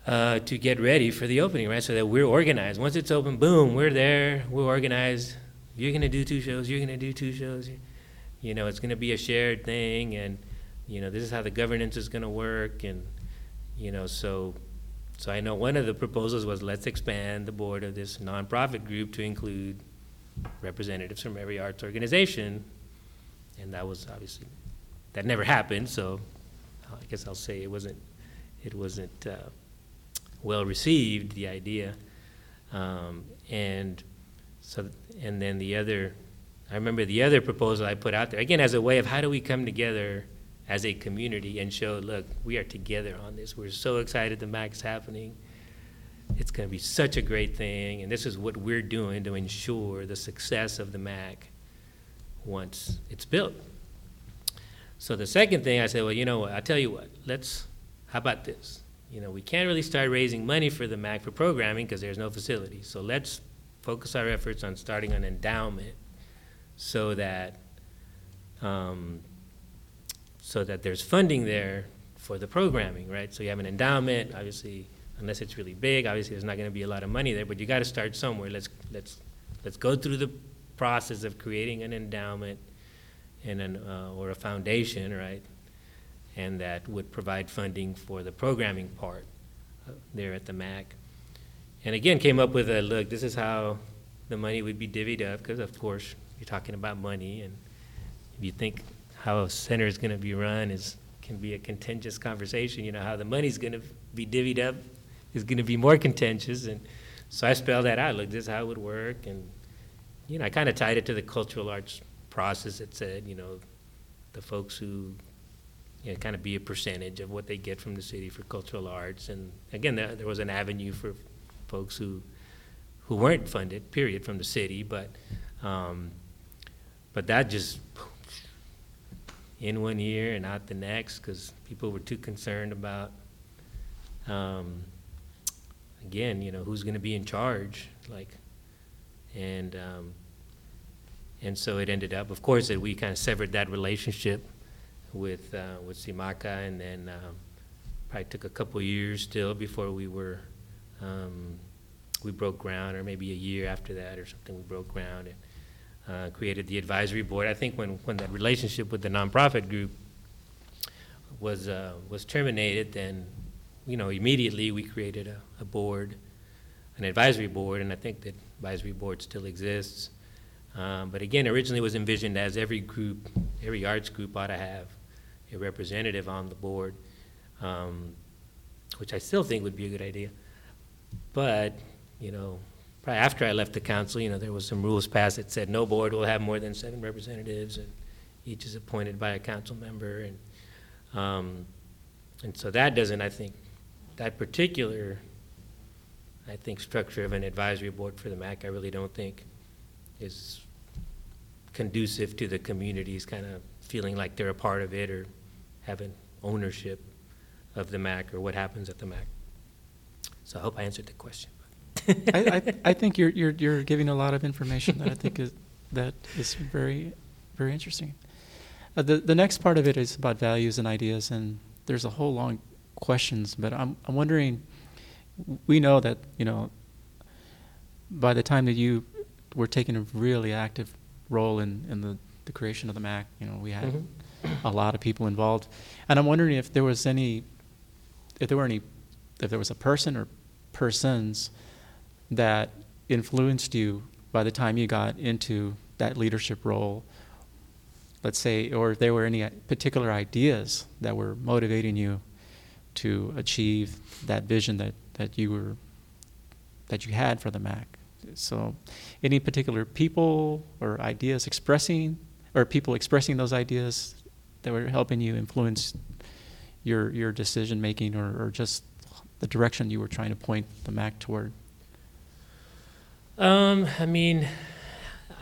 uh, to get ready for the opening, right? So that we're organized. Once it's open, boom, we're there. We're organized. You're gonna do two shows. You're gonna do two shows. You know, it's gonna be a shared thing, and you know, this is how the governance is gonna work, and you know, so so I know one of the proposals was let's expand the board of this nonprofit group to include representatives from every arts organization, and that was obviously that never happened. So I guess I'll say it wasn't it wasn't uh, well received the idea, um, and so and then the other I remember the other proposal I put out there again as a way of how do we come together as a community and show, look, we are together on this. We're so excited the MAC's happening. It's going to be such a great thing, and this is what we're doing to ensure the success of the MAC once it's built. So the second thing I said, well, you know what? I'll tell you what. Let's. How about this? You know, we can't really start raising money for the MAC for programming because there's no facility. So let's focus our efforts on starting an endowment so that um, so that there's funding there for the programming, right? So you have an endowment, obviously, unless it's really big, obviously there's not going to be a lot of money there, but you got to start somewhere. Let's let's let's go through the process of creating an endowment and an uh, or a foundation, right? And that would provide funding for the programming part uh, there at the MAC. And again, came up with a look. This is how the money would be divvied up, because of course you're talking about money, and if you think how a center is going to be run is can be a contentious conversation. You know, how the money's going to be divvied up is going to be more contentious. And so I spelled that out. Look, this is how it would work. And, you know, I kind of tied it to the cultural arts process It said, you know, the folks who, you know, kind of be a percentage of what they get from the city for cultural arts. And again, there, there was an avenue for folks who, who weren't funded, period, from the city. But, um, but that just in one year and out the next because people were too concerned about, um, again, you know, who's going to be in charge, like, and um, and so it ended up, of course, that we kind of severed that relationship with uh, with CIMACA, and then um, probably took a couple years still before we were um, we broke ground, or maybe a year after that or something, we broke ground. And, uh, created the advisory board. I think when, when that relationship with the nonprofit group was, uh, was terminated, then, you know, immediately we created a, a board, an advisory board, and I think that advisory board still exists. Um, but again, originally it was envisioned as every group, every arts group ought to have a representative on the board, um, which I still think would be a good idea. But, you know, after I left the council, you know, there was some rules passed that said no board will have more than seven representatives, and each is appointed by a council member, and, um, and so that doesn't, I think, that particular, I think, structure of an advisory board for the MAC, I really don't think is conducive to the communities kind of feeling like they're a part of it or having ownership of the MAC or what happens at the MAC. So I hope I answered the question. I, I, I think you're, you're, you're giving a lot of information that I think is, that is very, very interesting. Uh, the, the next part of it is about values and ideas, and there's a whole long questions, but I'm, I'm wondering, we know that, you know, by the time that you were taking a really active role in, in the, the creation of the MAC, you know, we had Mhm. a lot of people involved. And I'm wondering if there was any, if there were any, if there was a person or persons that influenced you by the time you got into that leadership role, let's say, or if there were any particular ideas that were motivating you to achieve that vision that, that you were, that you had for the MAC. So, any particular people or ideas expressing, or people expressing those ideas that were helping you influence your your decision making, or, or just the direction you were trying to point the MAC toward? Um, I mean,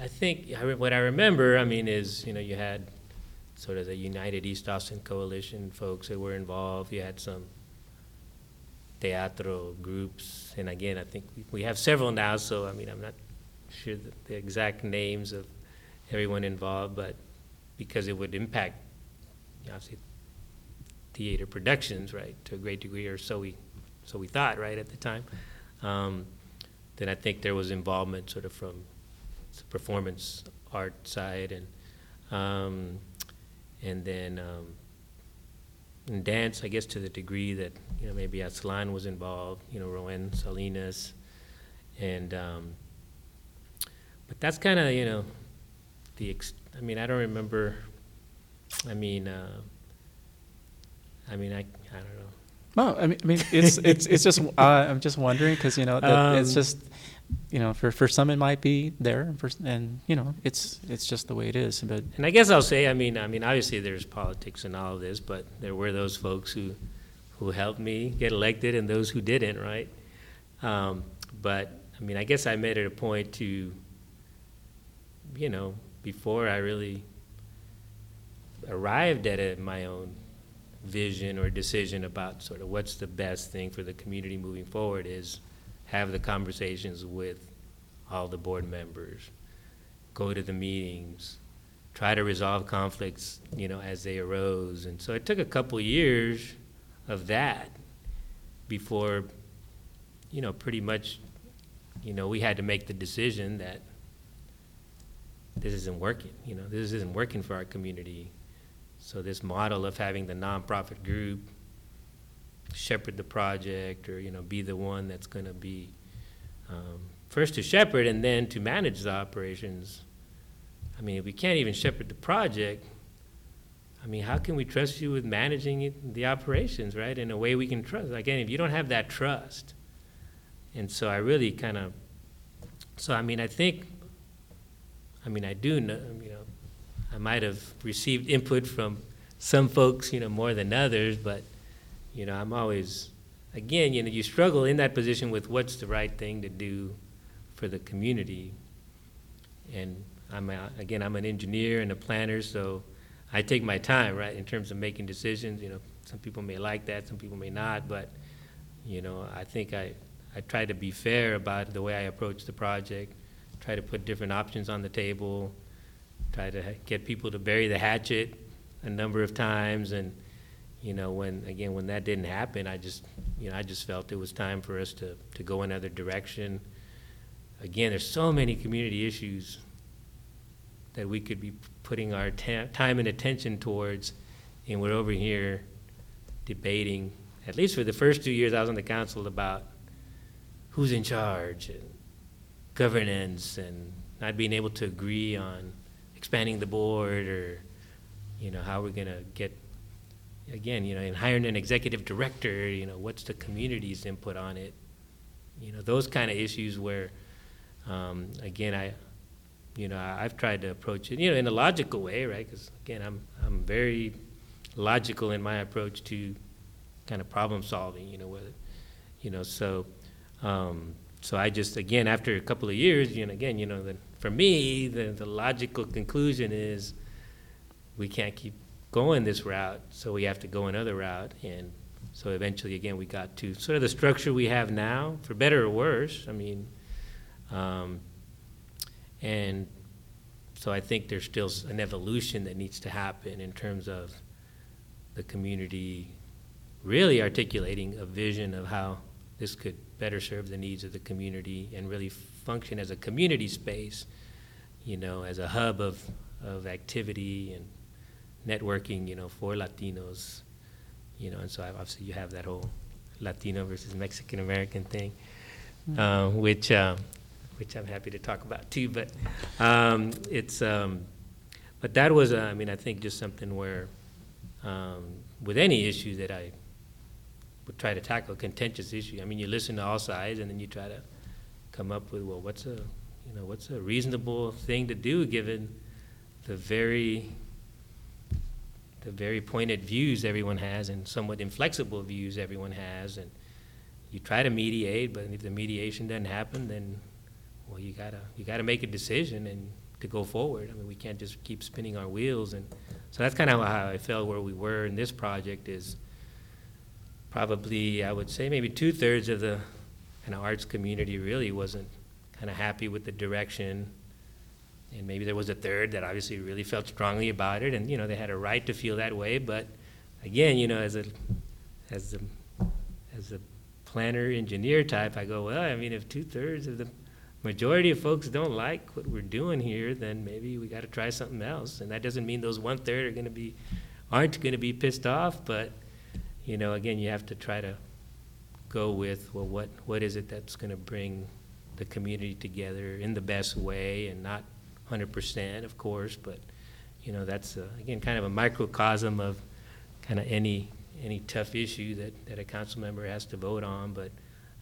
I think I what I remember, I mean, is you know you had sort of the United East Austin Coalition folks that were involved. You had some teatro groups, and again, I think we- we have several now. So I mean, I'm not sure the, the exact names of everyone involved, but because it would impact, you know, obviously, theater productions, right, to a great degree, or so we, so we thought, right, at the time. Um, then I think there was involvement sort of from the performance art side and um, and then um, in dance, I guess to the degree that you know maybe Aztlan was involved, you know, Roén Salinas, and um, but that's kind of you know the ex- I mean I don't remember. I mean, uh, I mean I I don't know. No, I mean, I mean, it's it's it's just uh, I'm just wondering because you know that it's Um, just you know for for some it might be there and, for, and you know it's it's just the way it is. But And I guess I'll say, I mean, I mean, obviously there's politics in all of this, but there were those folks who, who helped me get elected and those who didn't, right? Um, but I mean, I guess I made it a point to, you know, before I really arrived at a, my own vision or decision about sort of what's the best thing for the community moving forward is have the conversations with all the board members, go to the meetings, try to resolve conflicts, you know, as they arose. And so it took a couple years of that before, you know, pretty much, you know, we had to make the decision that this isn't working, you know, this isn't working for our community. So this model of having the nonprofit group shepherd the project or, you know, be the one that's gonna be, um, first to shepherd and then to manage the operations. I mean, if we can't even shepherd the project, I mean, how can we trust you with managing it, the operations, right? In a way we can trust. Again, if you don't have that trust, and so I really kind of, so I mean, I think, I mean, I do know, you know, I might have received input from some folks, you know, more than others, but you know, I'm always, again, you know, you struggle in that position with what's the right thing to do for the community. And I'm, a, again, I'm an engineer and a planner, so I take my time, right, in terms of making decisions. You know, some people may like that, some people may not, but, you know, I think I, I try to be fair about the way I approach the project, try to put different options on the table, try to get people to bury the hatchet a number of times, and, you know, when, again, when that didn't happen, I just, you know, I just felt it was time for us to, to go another direction. Again, there's so many community issues that we could be putting our time and attention towards, and we're over here debating, at least for the first two years I was on the council, about who's in charge and governance and not being able to agree on expanding the board or, you know, how we're gonna get, again, you know, in hiring an executive director, you know, what's the community's input on it? You know, those kind of issues where, um, again, I, you know, I- I've tried to approach it, you know, in a logical way, right? Because again, I'm, I'm very logical in my approach to kind of problem solving, you know, whether, you know, so, um, so I just, again, after a couple of years, you know, again, you know, the, for me, the, the logical conclusion is we can't keep going this route, so we have to go another route. And so eventually, again, we got to sort of the structure we have now, for better or worse. I mean, um, and so I think there's still an evolution that needs to happen in terms of the community really articulating a vision of how this could better serve the needs of the community and really function as a community space, you know, as a hub of, of activity and networking, you know, for Latinos, you know, and so obviously you have that whole Latino versus Mexican American thing, uh, which, uh, which I'm happy to talk about too, but um, it's, um, but that was, uh, I mean, I think just something where, um, with any issue that I would try to tackle, a contentious issue, I mean, you listen to all sides and then you try to come up with, well, what's a, you know, what's a reasonable thing to do given the very, the very pointed views everyone has and somewhat inflexible views everyone has, and you try to mediate, but if the mediation doesn't happen, then, well, you gotta, you gotta make a decision and to go forward. I mean, we can't just keep spinning our wheels, and so that's kind of how I felt where we were in this project is probably, I would say, maybe two-thirds of the kind of arts community really wasn't kind of happy with the direction. And maybe there was a third that obviously really felt strongly about it, and, you know, they had a right to feel that way, but again, you know, as a, as a, as a planner, engineer type, I go, well, I mean, if two-thirds of the majority of folks don't like what we're doing here, then maybe we gotta try something else. And that doesn't mean those one-third are gonna be, aren't gonna be pissed off, but, you know, again, you have to try to go with, well, what, what is it that's gonna bring the community together in the best way and not hundred percent, of course, but, you know, that's, again, kind of a microcosm of kind of any, any tough issue that, that a council member has to vote on, but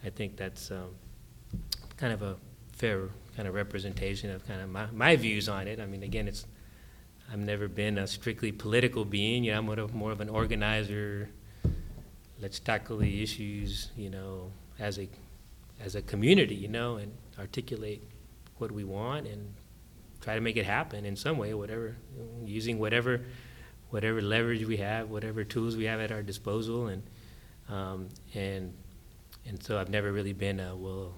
I think that's, um, kind of a fair kind of representation of kind of my, my views on it. I mean, again, it's, I've never been a strictly political being, you know, I'm more of, more of an organizer. Let's tackle the issues, you know, as a, as a community, you know, and articulate what we want and try to make it happen in some way, whatever, using whatever, whatever leverage we have, whatever tools we have at our disposal, and, um, and, and so I've never really been a, well,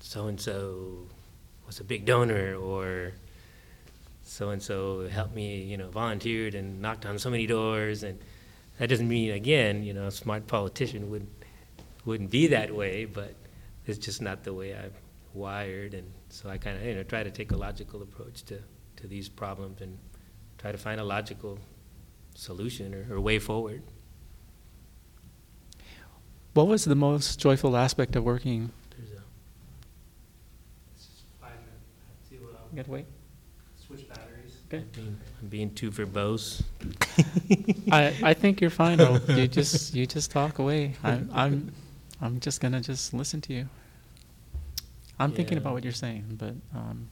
so-and-so was a big donor, or so-and-so helped me, you know, volunteered and knocked on so many doors, and that doesn't mean, again, you know, a smart politician would, wouldn't be that way, but it's just not the way I'm wired, and so I kind of, you know, try to take a logical approach to, to these problems and try to find a logical solution or, or way forward. What was the most joyful aspect of working? There's a, It's just five minutes. I have to, um, got to wait. switch batteries. Okay. I'm being, I'm being too verbose. I, I think you're fine. Raul. You just you just talk away. I'm I'm I'm just gonna just listen to you. I'm thinking about what you're saying, but um,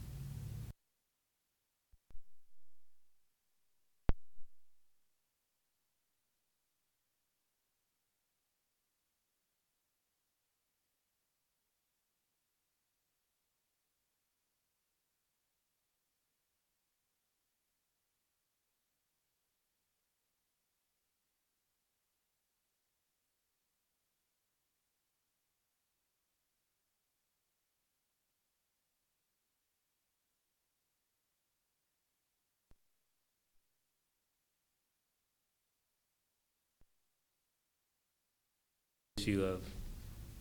Issue of,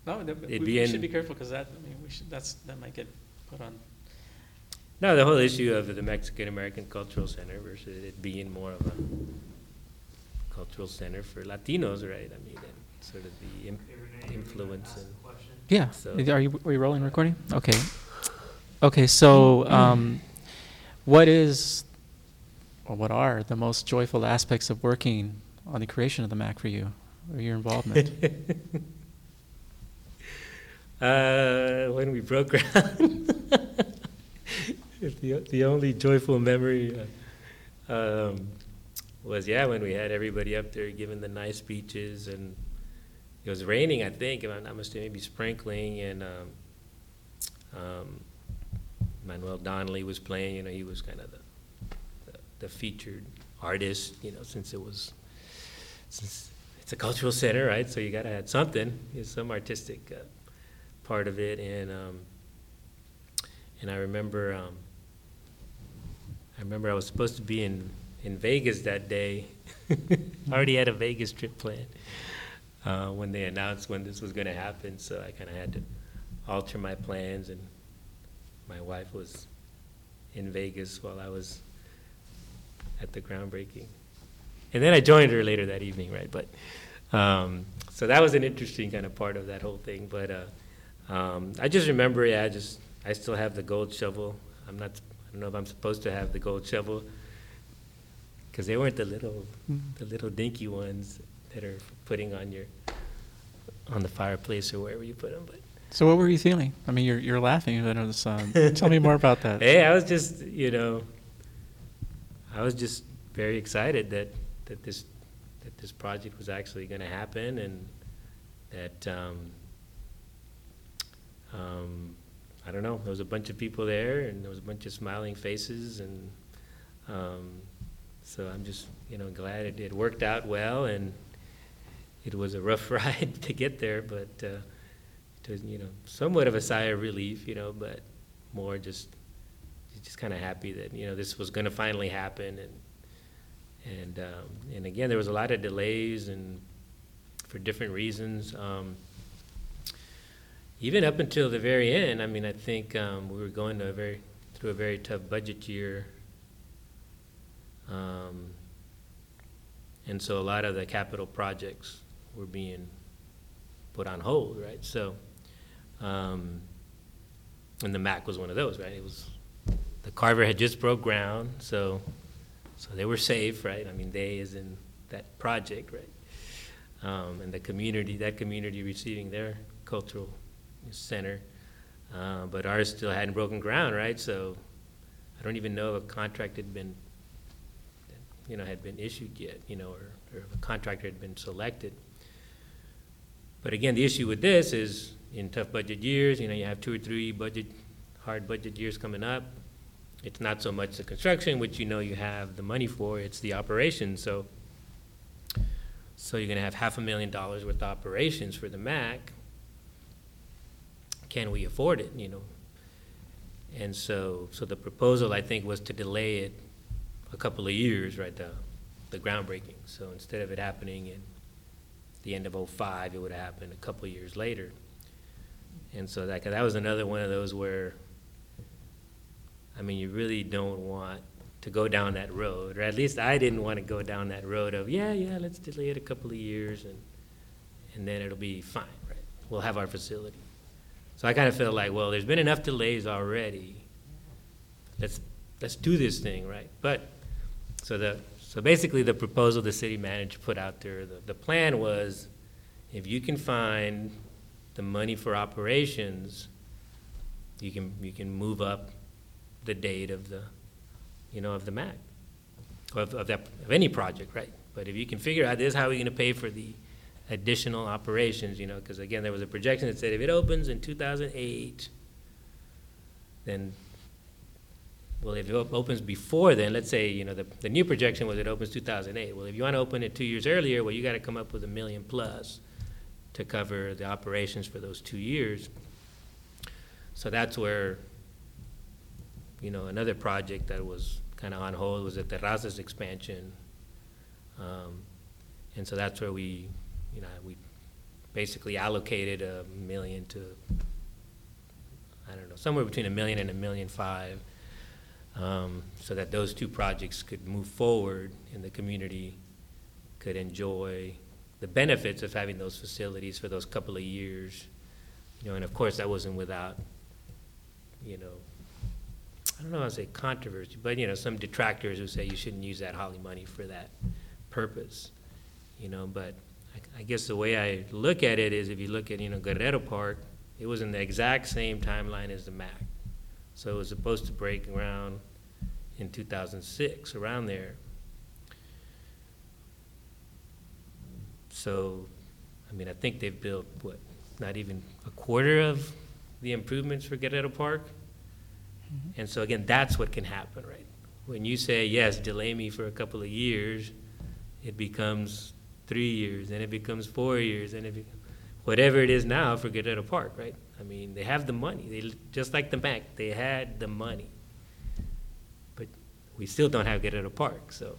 no, that, It'd we, be we in- should be careful because that I mean we should that's that might get put on. No, the whole issue of the Mexican American Cultural Center versus it being more of a cultural center for Latinos, right? I mean, and sort of the im- Okay, Renee, you were gonna influence and. Yeah. So- Are you are you rolling recording? Okay. Okay. So, um, what is or what are the most joyful aspects of working on the creation of the Mac for you, or your involvement? Uh, when we broke ground. the, the only joyful memory uh, um, was, yeah, when we had everybody up there giving the nice speeches and it was raining, I think, if I'm not mistaken, maybe sprinkling, and um, um, Manuel Donley was playing, you know, he was kind of the, the, the featured artist, you know, since it was, since it's a cultural center, right? So you got to add something, you know, some artistic uh, part of it, and um, and I remember um, I remember I was supposed to be in in Vegas that day. I already had a Vegas trip planned uh, when they announced when this was going to happen, so I kind of had to alter my plans, and my wife was in Vegas while I was at the groundbreaking, and then I joined her later that evening, right? But um, so that was an interesting kind of part of that whole thing, but. Uh, um, I just remember, yeah, I just, I still have the gold shovel. I'm not, I don't know if I'm supposed to have the gold shovel, because they weren't the little, the little dinky ones that are putting on your, on the fireplace or wherever you put them, but. so, what were you feeling? I mean, you're you're laughing. But it was, um, tell me more about that. Hey, I was just, you know, I was just very excited that, that this, that this project was actually gonna happen and that, um, um, I don't know, there was a bunch of people there and there was a bunch of smiling faces and, um, so I'm just, you know, glad it, it worked out well and it was a rough ride to get there, but, uh, it was, you know, somewhat of a sigh of relief, you know, but more just, just kind of happy that, you know, this was gonna finally happen and, and, um, and again, there was a lot of delays and for different reasons. Um, even up until the very end, I mean, I think um, we were going to a very through a very tough budget year, um, and so a lot of the capital projects were being put on hold, right? So, um, and the Mac was one of those, right? It was the Carver had just broke ground, so so they were safe, right? I mean, they is in that project, right? Um, and the community, that community receiving their cultural center, uh, but ours still hadn't broken ground, right? So I don't even know if a contract had been, you know, had been issued yet, you know, or, or if a contractor had been selected. But again, the issue with this is in tough budget years, you know, you have two or three budget, hard budget years coming up. It's not so much the construction, which you know you have the money for, it's the operations. So, so you're gonna have half a million dollars worth of operations for the MAC can we afford it, you know? And so, so the proposal, I think, was to delay it a couple of years, right, the, the groundbreaking. So instead of it happening in the end of '05, it would have happened a couple of years later. And so that, that was another one of those where, I mean, you really don't want to go down that road, or at least I didn't want to go down that road of, yeah, yeah, let's delay it a couple of years and, and then it'll be fine, right? We'll have our facility. So I kind of felt like, well, there's been enough delays already. Let's, let's do this thing, right? But, so the, so basically the proposal the city manager put out there, the, the plan was, if you can find the money for operations, you can, you can move up the date of the, you know, of the MAC, of, of that, of any project, right? But if you can figure out this, how are we gonna pay for the additional operations, you know, because again, there was a projection that said if it opens in 2008, then, well, if it op- opens before then, let's say, you know, the, the new projection was it opens 2008. Well, if you want to open it two years earlier, well, you got to come up with a million plus to cover the operations for those two years. So that's where, you know, another project that was kind of on hold was the Terrazas expansion. Um, and so that's where we, you know, we basically allocated a million to, I don't know, somewhere between a million and a million five um, so that those two projects could move forward and the community could enjoy the benefits of having those facilities for those couple of years. You know, and of course, that wasn't without, you know, I don't know how to say controversy, but, you know, some detractors who say you shouldn't use that Holly money for that purpose, you know, but I, I guess the way I look at it is if you look at, you know, Guerrero Park, it was in the exact same timeline as the MAC. So it was supposed to break ground in two thousand six, around there. So, I mean, I think they've built, what, not even a quarter of the improvements for Guerrero Park? And so again, that's what can happen, right? When you say, yes, delay me for a couple of years, it becomes three years, and it becomes four years, and it becomes, whatever it is now for Guerrero Park, right? I mean, they have the money, they, just like the bank, they had the money. But we still don't have get Guerrero Park, so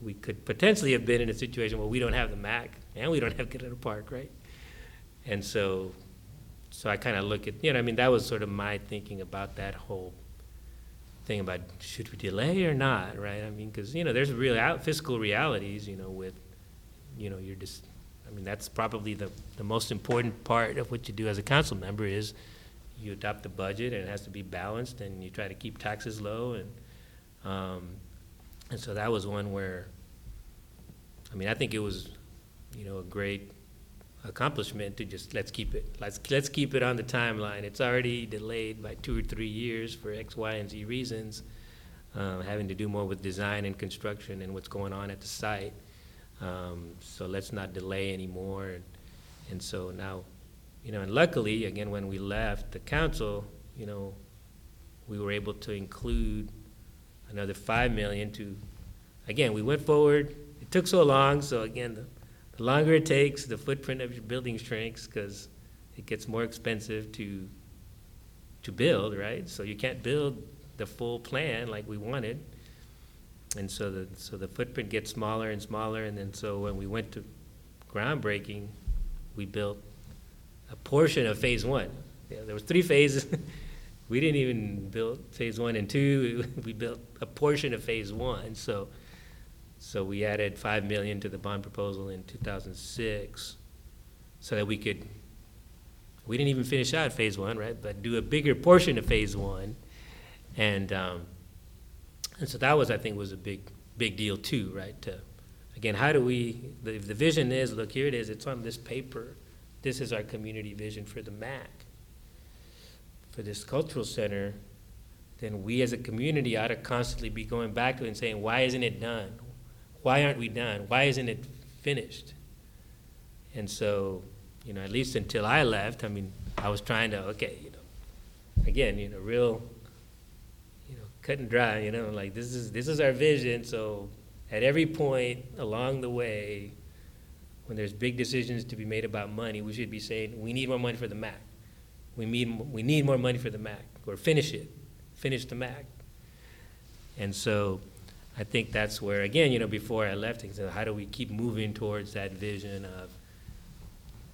we could potentially have been in a situation where we don't have the MAC and we don't have get Guerrero Park, right? And so, so I kind of look at, you know, I mean, that was sort of my thinking about that whole thing about should we delay or not, right? I mean, because, you know, there's real out- fiscal realities, you know, with, you know, you're just, I mean, that's probably the, the most important part of what you do as a council member is you adopt the budget and it has to be balanced and you try to keep taxes low and, um, and so that was one where, I mean, I think it was, you know, a great accomplishment to just, let's keep it, let's, let's keep it on the timeline. It's already delayed by two or three years for X, Y, and Z reasons, uh, having to do more with design and construction and what's going on at the site. Um, so let's not delay anymore. And, and so now, you know, and luckily, again, when we left the council, you know, we were able to include another five million to, again, we went forward. It took so long, so again, the, the longer it takes, the footprint of your building shrinks because it gets more expensive to to build, right? So you can't build the full plan like we wanted. And so the so the footprint gets smaller and smaller, and then so when we went to groundbreaking, we built a portion of phase one. Yeah, there was three phases. we didn't even build phase one and two. We built a portion of phase one. So so we added five million to the bond proposal in two thousand six, so that we could. We didn't even finish out phase one, right? But do a bigger portion of phase one, and um, and so that was, I think, was a big big deal too, right? To, again, how do we? The, if the vision is, look, here it is. It's on this paper. This is our community vision for the MAC, for this cultural center. Then we as a community ought to constantly be going back to it and saying, why isn't it done? Why aren't we done? Why isn't it finished? And so, you know, at least until I left, I mean, I was trying to, okay, you know, again, you know, real, you know, cut and dry, you know, like this is this is our vision. So at every point along the way, when there's big decisions to be made about money, we should be saying, we need more money for the MAC. We need we need more money for the MAC, or finish it, finish the MAC. And so I think that's where, again, you know, before I left, I said, how do we keep moving towards that vision of,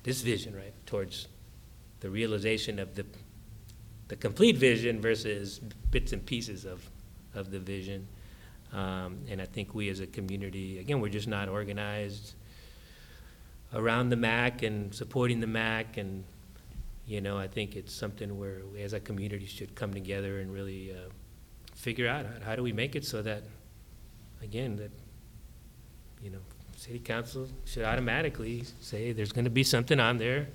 this vision, right, towards the realization of the, the complete vision versus bits and pieces of, of the vision. Um, and I think we as a community, again, we're just not organized around the MAC and supporting the MAC and, you know, I think it's something where we as a community should come together and really uh, figure out how, how do we make it so that again, that, you know, city council should automatically say there's gonna be something on there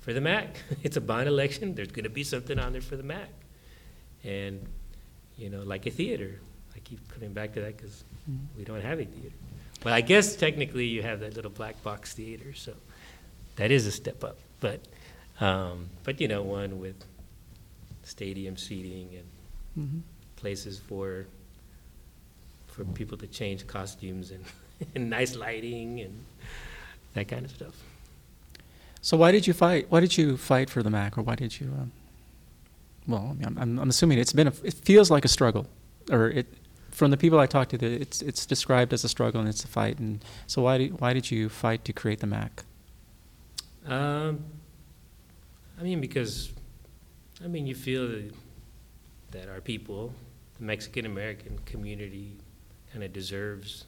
for the MAC. It's a bond election, there's gonna be something on there for the MAC. And, you know, like a theater, I keep coming back to that because we don't have a theater. But I guess technically you have that little black box theater, so that is a step up. But, um, but you know, one with stadium seating and Mhm. places for for people to change costumes and, and nice lighting and that kind of stuff. So why did you fight? Why did you fight for the MAC, or why did you? Um, well, I mean, I'm, I'm, I'm assuming it's been. A, it feels like a struggle, or it. From the people I talked to, it's it's described as a struggle and it's a fight. And so why did why did you fight to create the MAC? Um, I mean, because, I mean, you feel that, that our people the Mexican American community kind of deserves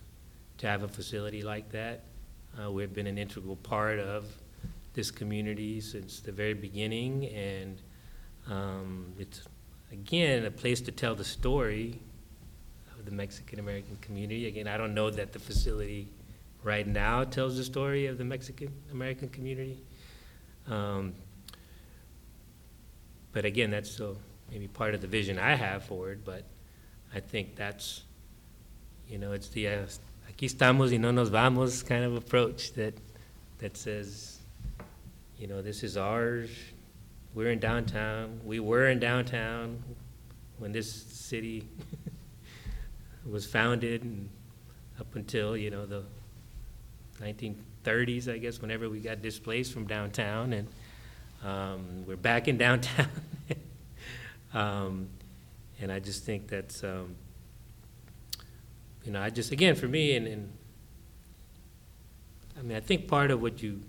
to have a facility like that. Uh, we've been an integral part of this community since the very beginning, and um, it's again a place to tell the story of the Mexican American community. Again, I don't know that the facility right now tells the story of the Mexican American community. Um, but again, that's still maybe part of the vision I have for it, but I think that's, you know, it's the uh, aquí estamos y no nos vamos kind of approach that, that says, you know, this is ours, we're in downtown, we were in downtown when this city was founded and up until, you know, the 1930s, I guess, whenever we got displaced from downtown, and um, we're back in downtown. um, and I just think that's, um, you know, I just, again, for me, and, and I mean, I think part of what you